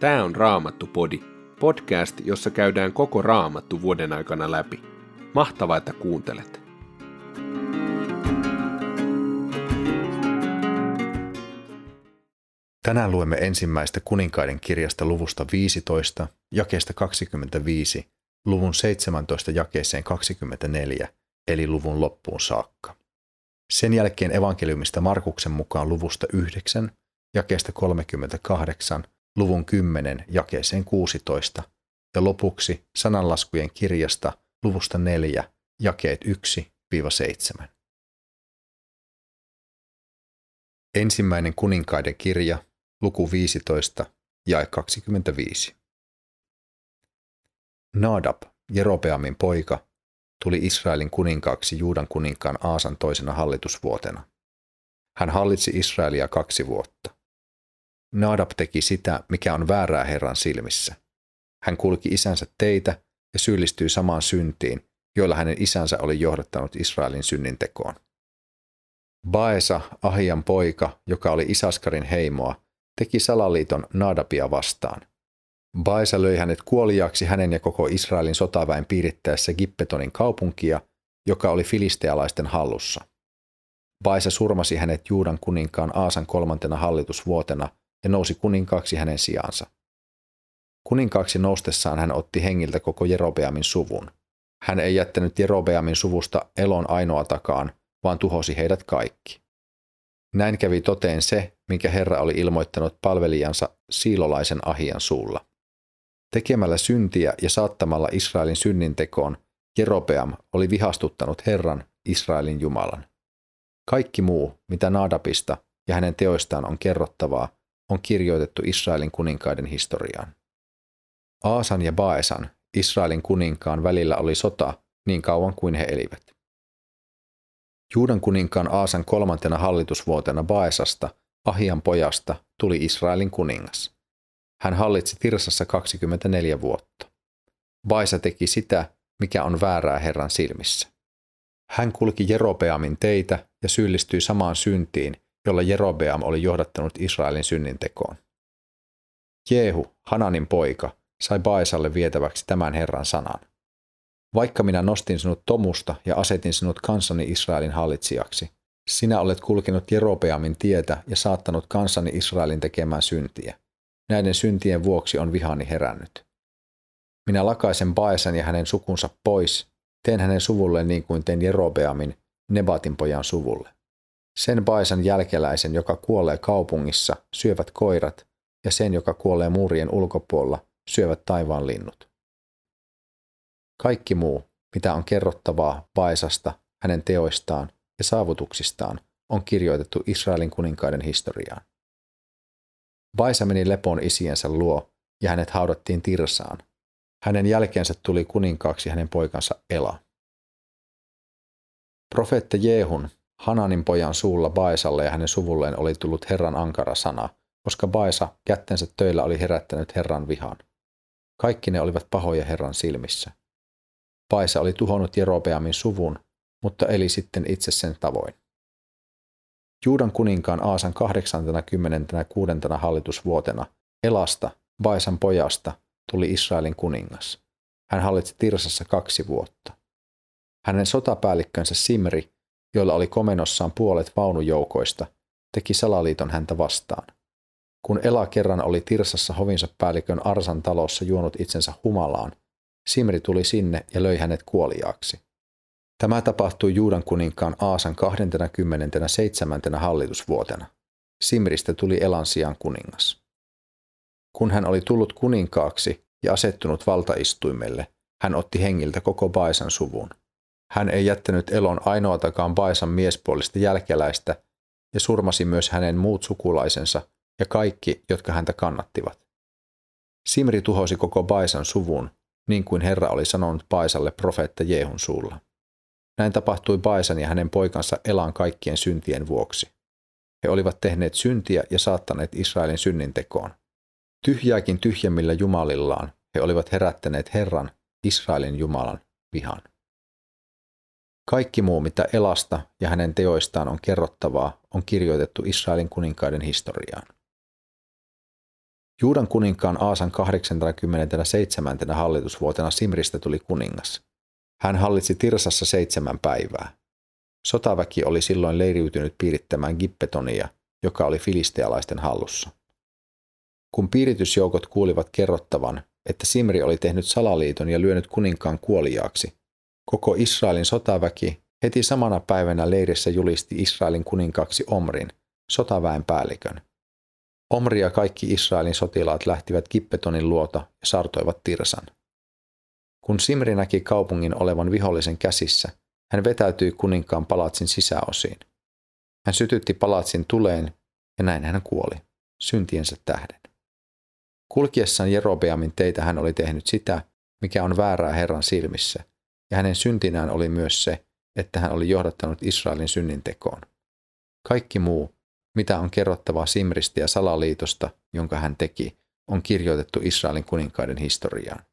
Tämä on Raamattu-podi, podcast, jossa käydään koko Raamattu vuoden aikana läpi. Mahtavaa, että kuuntelet! Tänään luemme ensimmäistä kuninkaiden kirjasta luvusta 15, jakeesta 25, luvun 17 jakeeseen 24, eli luvun loppuun saakka. Sen jälkeen evankeliumista Markuksen mukaan luvusta 9, jakeesta 38, luvun 10 jakeeseen 16 ja lopuksi sananlaskujen kirjasta luvusta 4 jakeet 1-7. Ensimmäinen kuninkaiden kirja, luku 15, jae 25. Nadab, Jerobeamin poika, tuli Israelin kuninkaaksi Juudan kuninkaan Aasan toisena hallitusvuotena. Hän hallitsi Israelia kaksi vuotta. Nadab teki sitä, mikä on väärää Herran silmissä. Hän kulki isänsä teitä ja syyllistyi samaan syntiin, joilla hänen isänsä oli johdattanut Israelin synnintekoon. Baesa, Ahian poika, joka oli Isaskarin heimoa, teki salaliiton Nadabia vastaan. Baesa löi hänet kuoliaksi hänen ja koko Israelin sotaväen piirittäessä Gippetonin kaupunkia, joka oli filistealaisten hallussa. Baesa surmasi hänet Juudan kuninkaan Aasan kolmantena hallitusvuotena ja nousi kuninkaaksi hänen sijaansa. Kuninkaaksi noustessaan hän otti hengiltä koko Jerobeamin suvun. Hän ei jättänyt Jerobeamin suvusta elon ainoatakaan, vaan tuhosi heidät kaikki. Näin kävi toteen se, minkä Herra oli ilmoittanut palvelijansa siilolaisen Ahian suulla. Tekemällä syntiä ja saattamalla Israelin synnintekoon, Jerobeam oli vihastuttanut Herran, Israelin Jumalan. Kaikki muu, mitä Naadapista ja hänen teoistaan on kerrottavaa, on kirjoitettu Israelin kuninkaiden historiaan. Aasan ja Baesan, Israelin kuninkaan välillä oli sota niin kauan kuin he elivät. Juudan kuninkaan Aasan kolmantena hallitusvuotena Baesasta, Ahian pojasta, tuli Israelin kuningas. Hän hallitsi Tirsassa 24 vuotta. Baesa teki sitä, mikä on väärää Herran silmissä. Hän kulki Jerobeamin teitä ja syyllistyi samaan syntiin, jolla Jerobeam oli johdattanut Israelin synnintekoon. Jehu, Hananin poika, sai Baesalle vietäväksi tämän Herran sanan. Vaikka minä nostin sinut tomusta ja asetin sinut kansani Israelin hallitsijaksi, sinä olet kulkenut Jerobeamin tietä ja saattanut kansani Israelin tekemään syntiä. Näiden syntien vuoksi on vihani herännyt. Minä lakaisen Baesan ja hänen sukunsa pois, teen hänen suvulle niin kuin teen Jerobeamin, Nebatin pojan suvulle. Sen Baisan jälkeläisen, joka kuolee kaupungissa, syövät koirat, ja sen, joka kuolee muurien ulkopuolella, syövät taivaan linnut. Kaikki muu, mitä on kerrottavaa Baisasta, hänen teoistaan ja saavutuksistaan, on kirjoitettu Israelin kuninkaiden historiaan. Baisa meni lepoon isiensä luo, ja hänet haudattiin Tirsaan. Hänen jälkeensä tuli kuninkaaksi hänen poikansa Ela. Profeetta Jehun, Hananin pojan suulla Baesalle ja hänen suvulleen oli tullut Herran ankara sana, koska Baesa kättensä töillä oli herättänyt Herran vihan. Kaikki ne olivat pahoja Herran silmissä. Baesa oli tuhonnut Jerobeamin suvun, mutta eli sitten itse sen tavoin. Juudan kuninkaan Aasan 86. hallitusvuotena Elasta, Baesan pojasta, tuli Israelin kuningas. Hän hallitsi Tirsassa kaksi vuotta. Hänen sotapäällikkönsä Simri joilla oli komenossaan puolet vaunujoukoista, teki salaliiton häntä vastaan. Kun Ela kerran oli Tirsassa hovinsa päällikön Arsan talossa juonut itsensä humalaan, Simri tuli sinne ja löi hänet kuoliaaksi. Tämä tapahtui Juudan kuninkaan Aasan 27. hallitusvuotena. Simristä tuli Elan sijaan kuningas. Kun hän oli tullut kuninkaaksi ja asettunut valtaistuimelle, hän otti hengiltä koko Baisan suvun. Hän ei jättänyt elon ainoatakaan Baisan miespuolista jälkeläistä ja surmasi myös hänen muut sukulaisensa ja kaikki, jotka häntä kannattivat. Simri tuhosi koko Baisan suvun, niin kuin Herra oli sanonut Baisalle profeetta Jehun suulla. Näin tapahtui Baisan ja hänen poikansa Elan kaikkien syntien vuoksi. He olivat tehneet syntiä ja saattaneet Israelin synnintekoon. Tyhjääkin tyhjemmillä jumalillaan he olivat herättäneet Herran, Israelin Jumalan, vihan. Kaikki muu, mitä Elasta ja hänen teoistaan on kerrottavaa, on kirjoitettu Israelin kuninkaiden historiaan. Juudan kuninkaan Aasan 87. hallitusvuotena Simristä tuli kuningas. Hän hallitsi Tirsassa seitsemän päivää. Sotaväki oli silloin leiriytynyt piirittämään Gippetonia, joka oli filistealaisten hallussa. Kun piiritysjoukot kuulivat kerrottavan, että Simri oli tehnyt salaliiton ja lyönyt kuninkaan kuoliaaksi, koko Israelin sotaväki heti samana päivänä leirissä julisti Israelin kuninkaaksi Omrin, sotaväen päällikön. Omri ja kaikki Israelin sotilaat lähtivät Kippetonin luota ja sartoivat Tirsan. Kun Simri näki kaupungin olevan vihollisen käsissä, hän vetäytyi kuninkaan palatsin sisäosiin. Hän sytytti palatsin tuleen ja näin hän kuoli, syntiensä tähden. Kulkiessaan Jerobeamin teitä hän oli tehnyt sitä, mikä on väärää Herran silmissä, ja hänen syntinään oli myös se, että hän oli johdattanut Israelin synnintekoon. Kaikki muu, mitä on kerrottavaa Simristä ja salaliitosta, jonka hän teki, on kirjoitettu Israelin kuninkaiden historiaan.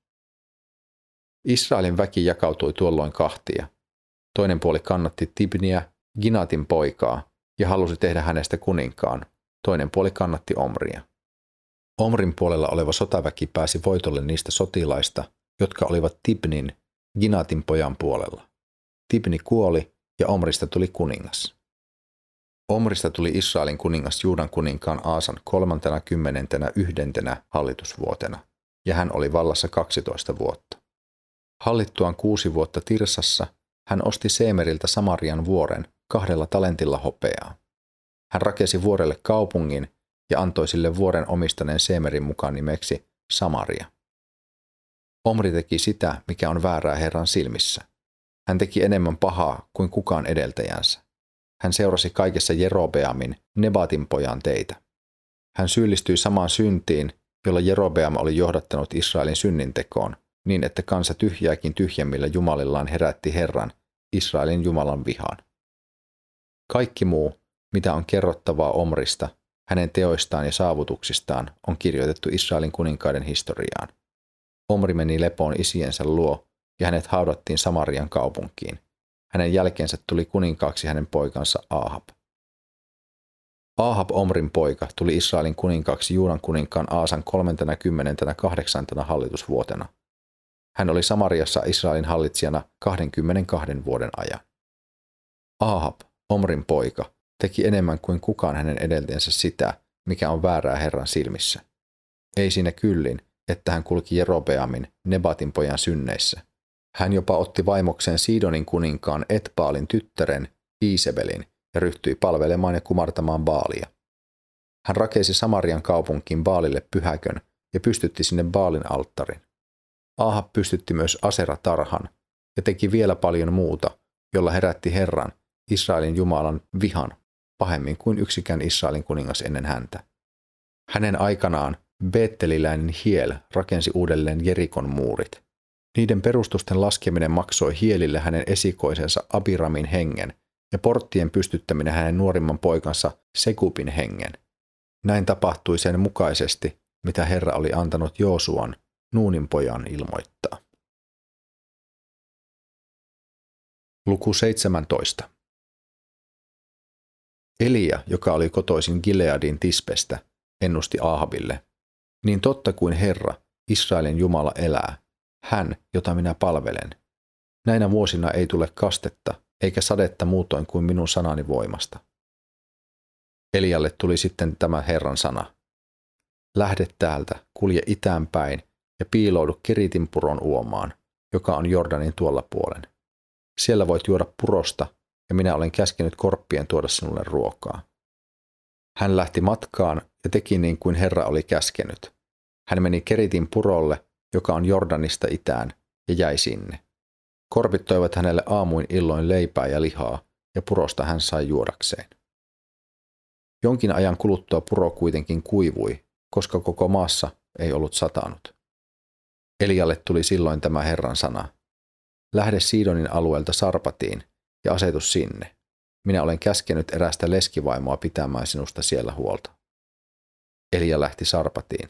Israelin väki jakautui tuolloin kahtia. Toinen puoli kannatti Tibniä, Ginatin poikaa, ja halusi tehdä hänestä kuninkaan. Toinen puoli kannatti Omria. Omrin puolella oleva sotaväki pääsi voitolle niistä sotilaista, jotka olivat Tibnin, Ginatin pojan puolella. Tibni kuoli ja Omrista tuli kuningas. Omrista tuli Israelin kuningas Juudan kuninkaan Aasan kolmantena kymmenentenä yhdentenä hallitusvuotena, ja hän oli vallassa 12 vuotta. Hallittuaan kuusi vuotta Tirsassa, hän osti Seemeriltä Samarian vuoren kahdella talentilla hopeaa. Hän rakesi vuorelle kaupungin ja antoi sille vuoren omistaneen Seemerin mukaan nimeksi Samaria. Omri teki sitä, mikä on väärää Herran silmissä. Hän teki enemmän pahaa kuin kukaan edeltäjänsä. Hän seurasi kaikessa Jerobeamin, Nebatin pojan teitä. Hän syyllistyi samaan syntiin, jolla Jerobeam oli johdattanut Israelin synnintekoon, niin että kansa tyhjääkin tyhjemmillä jumalillaan herätti Herran, Israelin Jumalan vihan. Kaikki muu, mitä on kerrottavaa Omrista, hänen teoistaan ja saavutuksistaan, on kirjoitettu Israelin kuninkaiden historiaan. Omri meni lepoon isiensä luo, ja hänet haudattiin Samarian kaupunkiin. Hänen jälkeensä tuli kuninkaaksi hänen poikansa Ahab. Ahab Omrin poika tuli Israelin kuninkaaksi Juudan kuninkaan Aasan 38. hallitusvuotena. Hän oli Samariassa Israelin hallitsijana 22 vuoden ajan. Ahab, Omrin poika, teki enemmän kuin kukaan hänen edeltäjänsä sitä, mikä on väärää Herran silmissä. Ei siinä kyllin, että hän kulki Jerobeamin, Nebatin pojan synneissä. Hän jopa otti vaimokseen Sidonin kuninkaan Etbaalin tyttären, Iisebelin, ja ryhtyi palvelemaan ja kumartamaan Baalia. Hän rakeisi Samarian kaupunkiin Baalille pyhäkön ja pystytti sinne Baalin alttarin. Ahab pystytti myös Asera-tarhan ja teki vielä paljon muuta, jolla herätti Herran, Israelin Jumalan, vihan pahemmin kuin yksikään Israelin kuningas ennen häntä. Hänen aikanaan Beetteliläinen Hiel rakensi uudelleen Jerikon muurit. Niiden perustusten laskeminen maksoi Hielille hänen esikoisensa Abiramin hengen ja porttien pystyttäminen hänen nuorimman poikansa Sekupin hengen. Näin tapahtui sen mukaisesti, mitä Herra oli antanut Joosuan, Nuunin pojan, ilmoittaa. Luku 17. Elia, joka oli kotoisin Gileadin Tispestä, ennusti Aahabille, niin totta kuin Herra, Israelin Jumala elää, hän, jota minä palvelen. Näinä vuosina ei tule kastetta, eikä sadetta muutoin kuin minun sanani voimasta. Elialle tuli sitten tämä Herran sana. Lähde täältä, kulje itään päin ja piiloudu Keritin puron uomaan, joka on Jordanin tuolla puolen. Siellä voit juoda purosta ja minä olen käskenyt korppien tuoda sinulle ruokaa. Hän lähti matkaan ja teki niin kuin Herra oli käskenyt. Hän meni Keritin purolle, joka on Jordanista itään, ja jäi sinne. Korpit toivat hänelle aamuin illoin leipää ja lihaa, ja purosta hän sai juodakseen. Jonkin ajan kuluttua puro kuitenkin kuivui, koska koko maassa ei ollut satanut. Elialle tuli silloin tämä Herran sana. Lähde Siidonin alueelta Sarpatiin ja asetus sinne. Minä olen käskenyt erästä leskivaimoa pitämään sinusta siellä huolta. Elia lähti Sarpatiin.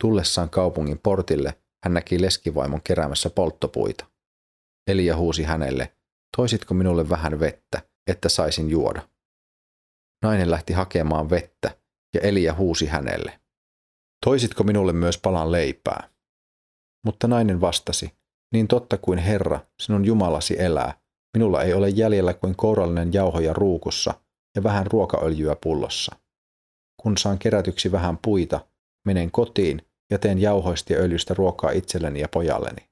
Tullessaan kaupungin portille hän näki leskivaimon keräämässä polttopuita. Elia huusi hänelle, toisitko minulle vähän vettä, että saisin juoda? Nainen lähti hakemaan vettä, ja Elia huusi hänelle. Toisitko minulle myös palan leipää? Mutta nainen vastasi, niin totta kuin Herra, sinun Jumalasi elää, minulla ei ole jäljellä kuin kourallinen jauhoja ruukussa ja vähän ruokaöljyä pullossa. Kun saan kerätyksi vähän puita, menen kotiin ja teen jauhoista ja öljystä ruokaa itselleni ja pojalleni.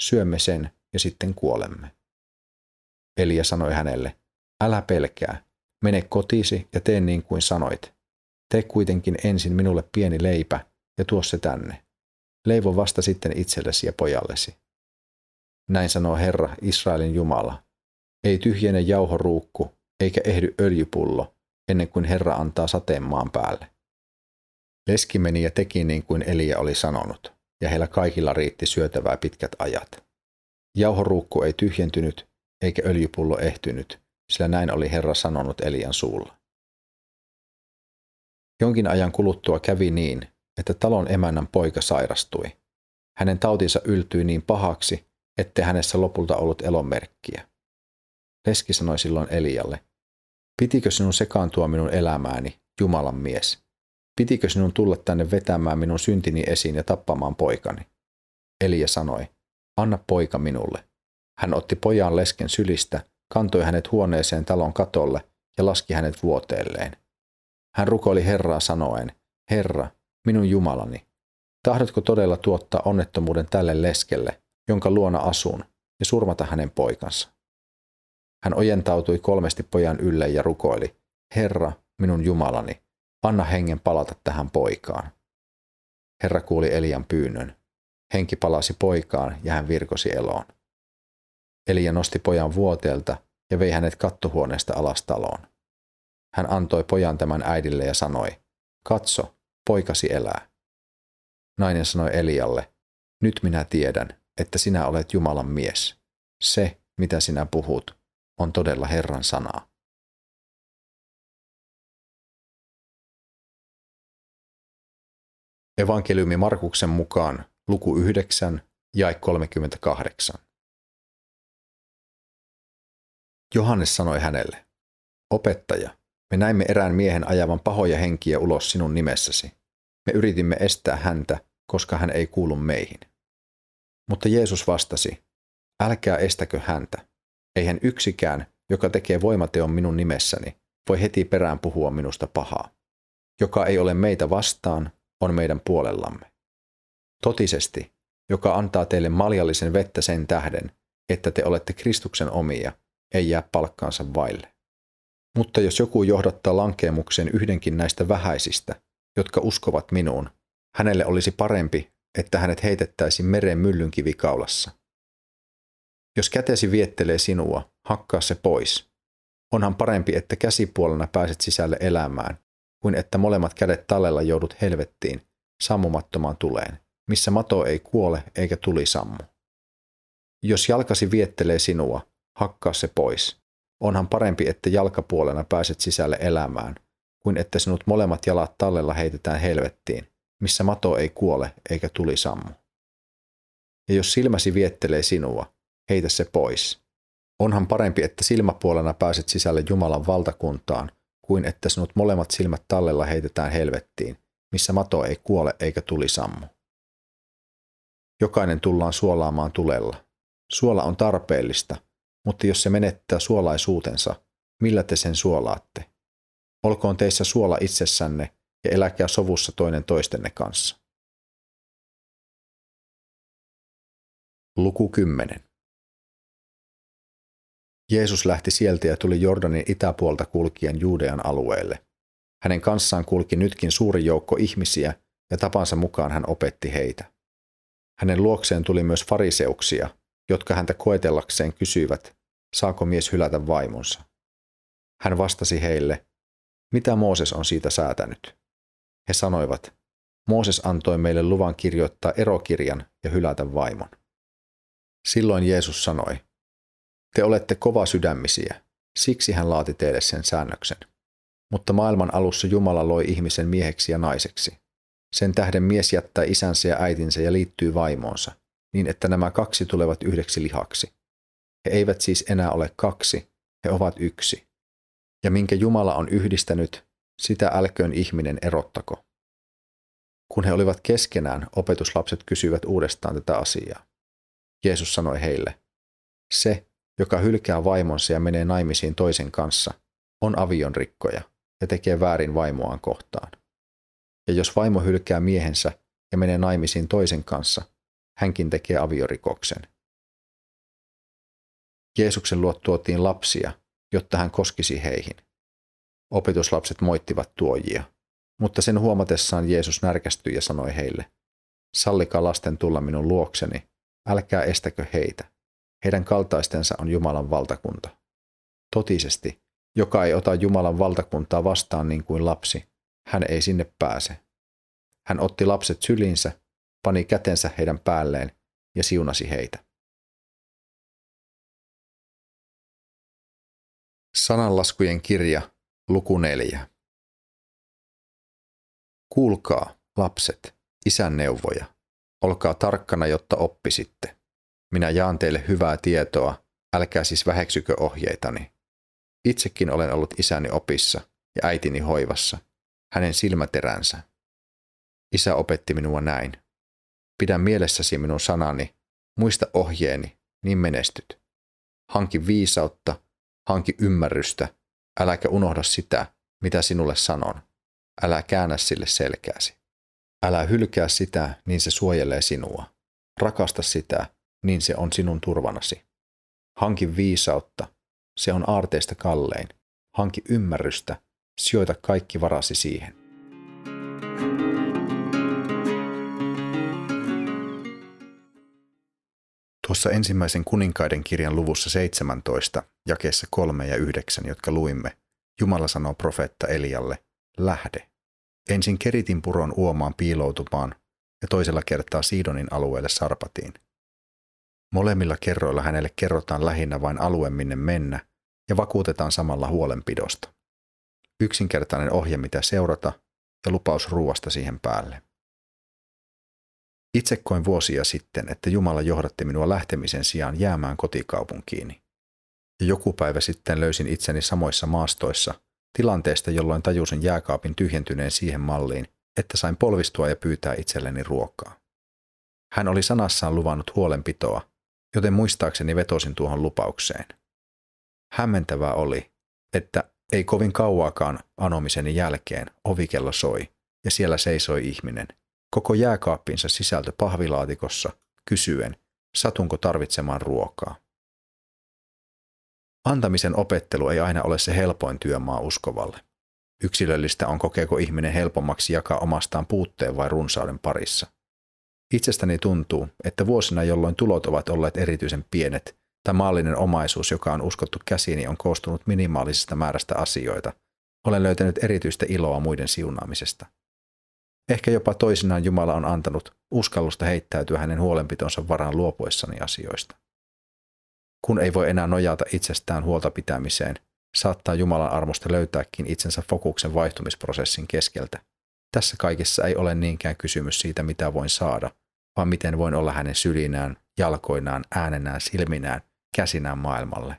Syömme sen ja sitten kuolemme. Elia sanoi hänelle, älä pelkää, mene kotiisi ja tee niin kuin sanoit. Tee kuitenkin ensin minulle pieni leipä ja tuo se tänne. Leivo vasta sitten itsellesi ja pojallesi. Näin sanoo Herra, Israelin Jumala. Ei tyhjene jauhoruukku, eikä ehdy öljypullo, ennen kuin Herra antaa sateen maan päälle. Leski meni ja teki niin kuin Elia oli sanonut, ja heillä kaikilla riitti syötävää pitkät ajat. Jauhoruukku ei tyhjentynyt, eikä öljypullo ehtynyt, sillä näin oli Herra sanonut Elian suulla. Jonkin ajan kuluttua kävi niin, että talon emännän poika sairastui. Hänen tautinsa yltyi niin pahaksi, ettei hänessä lopulta ollut elonmerkkiä. Leski sanoi silloin Elialle, pitikö sinun sekaantua minun elämääni, Jumalan mies? Pitikö sinun tulla tänne vetämään minun syntini esiin ja tappamaan poikani? Elia sanoi, anna poika minulle. Hän otti pojan lesken sylistä, kantoi hänet huoneeseen talon katolle ja laski hänet vuoteelleen. Hän rukoili Herraa sanoen, Herra, minun Jumalani, tahdotko todella tuottaa onnettomuuden tälle leskelle, jonka luona asun, ja surmata hänen poikansa? Hän ojentautui kolmesti pojan ylle ja rukoili, Herra, minun Jumalani, anna hengen palata tähän poikaan. Herra kuuli Elian pyynnön. Henki palasi poikaan ja hän virkosi eloon. Elia nosti pojan vuoteelta ja vei hänet kattohuoneesta alas taloon. Hän antoi pojan tämän äidille ja sanoi, katso, poikasi elää. Nainen sanoi Elialle, nyt minä tiedän, että sinä olet Jumalan mies. Se, mitä sinä puhut, on todella Herran sanaa. Evankeliumi Markuksen mukaan luku 9, jae 38. Johannes sanoi hänelle, Opettaja, me näimme erään miehen ajavan pahoja henkiä ulos sinun nimessäsi. Me yritimme estää häntä, koska hän ei kuulu meihin. Mutta Jeesus vastasi, älkää estäkö häntä. Eihän yksikään, joka tekee voimateon minun nimessäni, voi heti perään puhua minusta pahaa. Joka ei ole meitä vastaan, on meidän puolellamme. Totisesti, joka antaa teille maljallisen vettä sen tähden, että te olette Kristuksen omia, ei jää palkkaansa vaille. Mutta jos joku johdattaa lankeemuksen yhdenkin näistä vähäisistä, jotka uskovat minuun, hänelle olisi parempi, että hänet heitettäisiin meren myllynkivi-kaulassa. Jos kätesi viettelee sinua, hakkaa se pois. Onhan parempi, että käsipuolena pääset sisälle elämään, kuin että molemmat kädet tallella joudut helvettiin, sammumattomaan tuleen, missä mato ei kuole eikä tuli sammu. Jos jalkasi viettelee sinua, hakkaa se pois. Onhan parempi, että jalkapuolena pääset sisälle elämään, kuin että sinut molemmat jalat tallella heitetään helvettiin, missä mato ei kuole eikä tuli sammu. Ja jos silmäsi viettelee sinua, heitä se pois. Onhan parempi, että silmäpuolena pääset sisälle Jumalan valtakuntaan, kuin että sinut molemmat silmät tallella heitetään helvettiin, missä mato ei kuole eikä tuli sammu. Jokainen tullaan suolaamaan tulella. Suola on tarpeellista, mutta jos se menettää suolaisuutensa, millä te sen suolaatte? Olkoon teissä suola itsessänne ja eläkää sovussa toinen toistenne kanssa. Luku 10. Jeesus lähti sieltä ja tuli Jordanin itäpuolta kulkien Juudean alueelle. Hänen kanssaan kulki nytkin suuri joukko ihmisiä ja tapansa mukaan hän opetti heitä. Hänen luokseen tuli myös fariseuksia, jotka häntä koetellakseen kysyivät, saako mies hylätä vaimonsa. Hän vastasi heille, mitä Mooses on siitä säätänyt. He sanoivat, Mooses antoi meille luvan kirjoittaa erokirjan ja hylätä vaimon. Silloin Jeesus sanoi, te olette kova sydämisiä, siksi hän laati teille sen säännöksen. Mutta maailman alussa Jumala loi ihmisen mieheksi ja naiseksi. Sen tähden mies jättää isänsä ja äitinsä ja liittyy vaimoonsa, niin että nämä kaksi tulevat yhdeksi lihaksi. He eivät siis enää ole kaksi, he ovat yksi. Ja minkä Jumala on yhdistänyt, sitä älköön ihminen erottako. Kun he olivat keskenään, opetuslapset kysyivät uudestaan tätä asiaa. Jeesus sanoi heille, se, joka hylkää vaimonsa ja menee naimisiin toisen kanssa, on avionrikkoja ja tekee väärin vaimoaan kohtaan. Ja jos vaimo hylkää miehensä ja menee naimisiin toisen kanssa, hänkin tekee aviorikoksen. Jeesuksen luo tuotiin lapsia, jotta hän koskisi heihin. Opetuslapset moittivat tuojia, mutta sen huomatessaan Jeesus närkästyi ja sanoi heille, sallikaa lasten tulla minun luokseni, älkää estäkö heitä. Heidän kaltaistensa on Jumalan valtakunta. Totisesti, joka ei ota Jumalan valtakuntaa vastaan niin kuin lapsi, hän ei sinne pääse. Hän otti lapset syliinsä, pani kätensä heidän päälleen ja siunasi heitä. Sananlaskujen kirja, luku neljä. Kuulkaa, lapset, isän neuvoja. Olkaa tarkkana, jotta oppisitte. Minä jaan teille hyvää tietoa, älkää siis väheksykö ohjeitani. Itsekin olen ollut isäni opissa ja äitini hoivassa, hänen silmäteränsä. Isä opetti minua näin. Pidä mielessäsi minun sanani, muista ohjeeni, niin menestyt. Hanki viisautta, hanki ymmärrystä, äläkä unohda sitä, mitä sinulle sanon. Älä käännä sille selkääsi. Älä hylkää sitä, niin se suojelee sinua. Rakasta sitä, niin se on sinun turvanasi. Hanki viisautta, se on aarteista kallein. Hanki ymmärrystä, sijoita kaikki varasi siihen. Tuossa ensimmäisen kuninkaiden kirjan luvussa 17, jakeessa 3 ja 9, jotka luimme, Jumala sanoo profeetta Elialle, lähde. Ensin Keritin puron uomaan piiloutumaan ja toisella kertaa Siidonin alueelle Sarpatiin. Molemmilla kerroilla hänelle kerrotaan lähinnä vain alue minne mennä ja vakuutetaan samalla huolenpidosta. Yksinkertainen ohje mitä seurata ja lupaus ruuasta siihen päälle. Itse koin vuosia sitten, että Jumala johdatti minua lähtemisen sijaan jäämään kotikaupunkiini. Ja joku päivä sitten löysin itseni samoissa maastoissa tilanteesta, jolloin tajusin jääkaapin tyhjentyneen siihen malliin, että sain polvistua ja pyytää itselleni ruokaa. Hän oli sanassaan luvannut huolenpitoa, joten muistaakseni vetosin tuohon lupaukseen. Hämmentävää oli, että ei kovin kauaakaan anomiseni jälkeen ovikello soi ja siellä seisoi ihminen, koko jääkaappinsa sisältö pahvilaatikossa, kysyen, satunko tarvitsemaan ruokaa. Antamisen opettelu ei aina ole se helpoin työmaa uskovalle. Yksilöllistä on kokeeko ihminen helpommaksi jakaa omastaan puutteen vai runsauden parissa. Itsestäni tuntuu, että vuosina, jolloin tulot ovat olleet erityisen pienet, tai maallinen omaisuus, joka on uskottu käsiini, on koostunut minimaalisesta määrästä asioita, olen löytänyt erityistä iloa muiden siunaamisesta. Ehkä jopa toisinaan Jumala on antanut uskallusta heittäytyä hänen huolenpitonsa varaan luopuessani asioista. Kun ei voi enää nojata itsestään huolta pitämiseen, saattaa Jumalan armosta löytääkin itsensä fokuksen vaihtumisprosessin keskeltä. Tässä kaikessa ei ole niinkään kysymys siitä, mitä voin saada, vaan miten voin olla hänen sylinään, jalkoinaan, äänenään, silminään, käsinään maailmalle.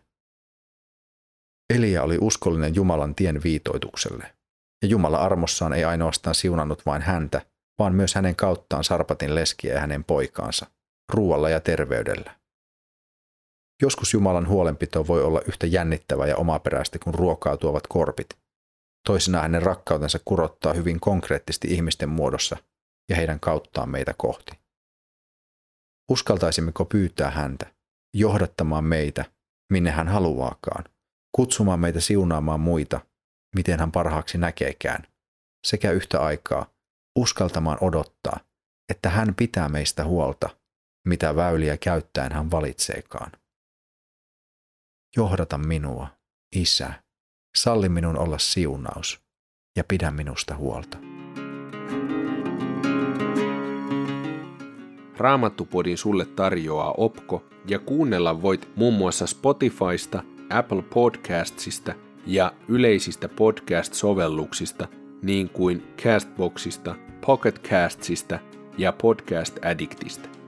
Elia oli uskollinen Jumalan tien viitoitukselle. Ja Jumala armossaan ei ainoastaan siunannut vain häntä, vaan myös hänen kauttaan Sarpatin leskiä ja hänen poikaansa, ruualla ja terveydellä. Joskus Jumalan huolenpito voi olla yhtä jännittävä ja omaperäistä kuin ruokaa tuovat korpit. Toisinaan hänen rakkautensa kurottaa hyvin konkreettisesti ihmisten muodossa ja heidän kauttaan meitä kohti. Uskaltaisimmeko pyytää häntä, johdattamaan meitä, minne hän haluaakaan, kutsumaan meitä siunaamaan muita, miten hän parhaaksi näkeekään, sekä yhtä aikaa uskaltamaan odottaa, että hän pitää meistä huolta, mitä väyliä käyttäen hän valitseekaan. Johdata minua, Isä, salli minun olla siunaus ja pidä minusta huolta. Raamattupodin sulle tarjoaa Opko ja kuunnella voit muun muassa Spotifysta, Apple Podcastsista ja yleisistä podcast-sovelluksista niin kuin Castboxista, Pocketcastsista ja Podcast Addictista.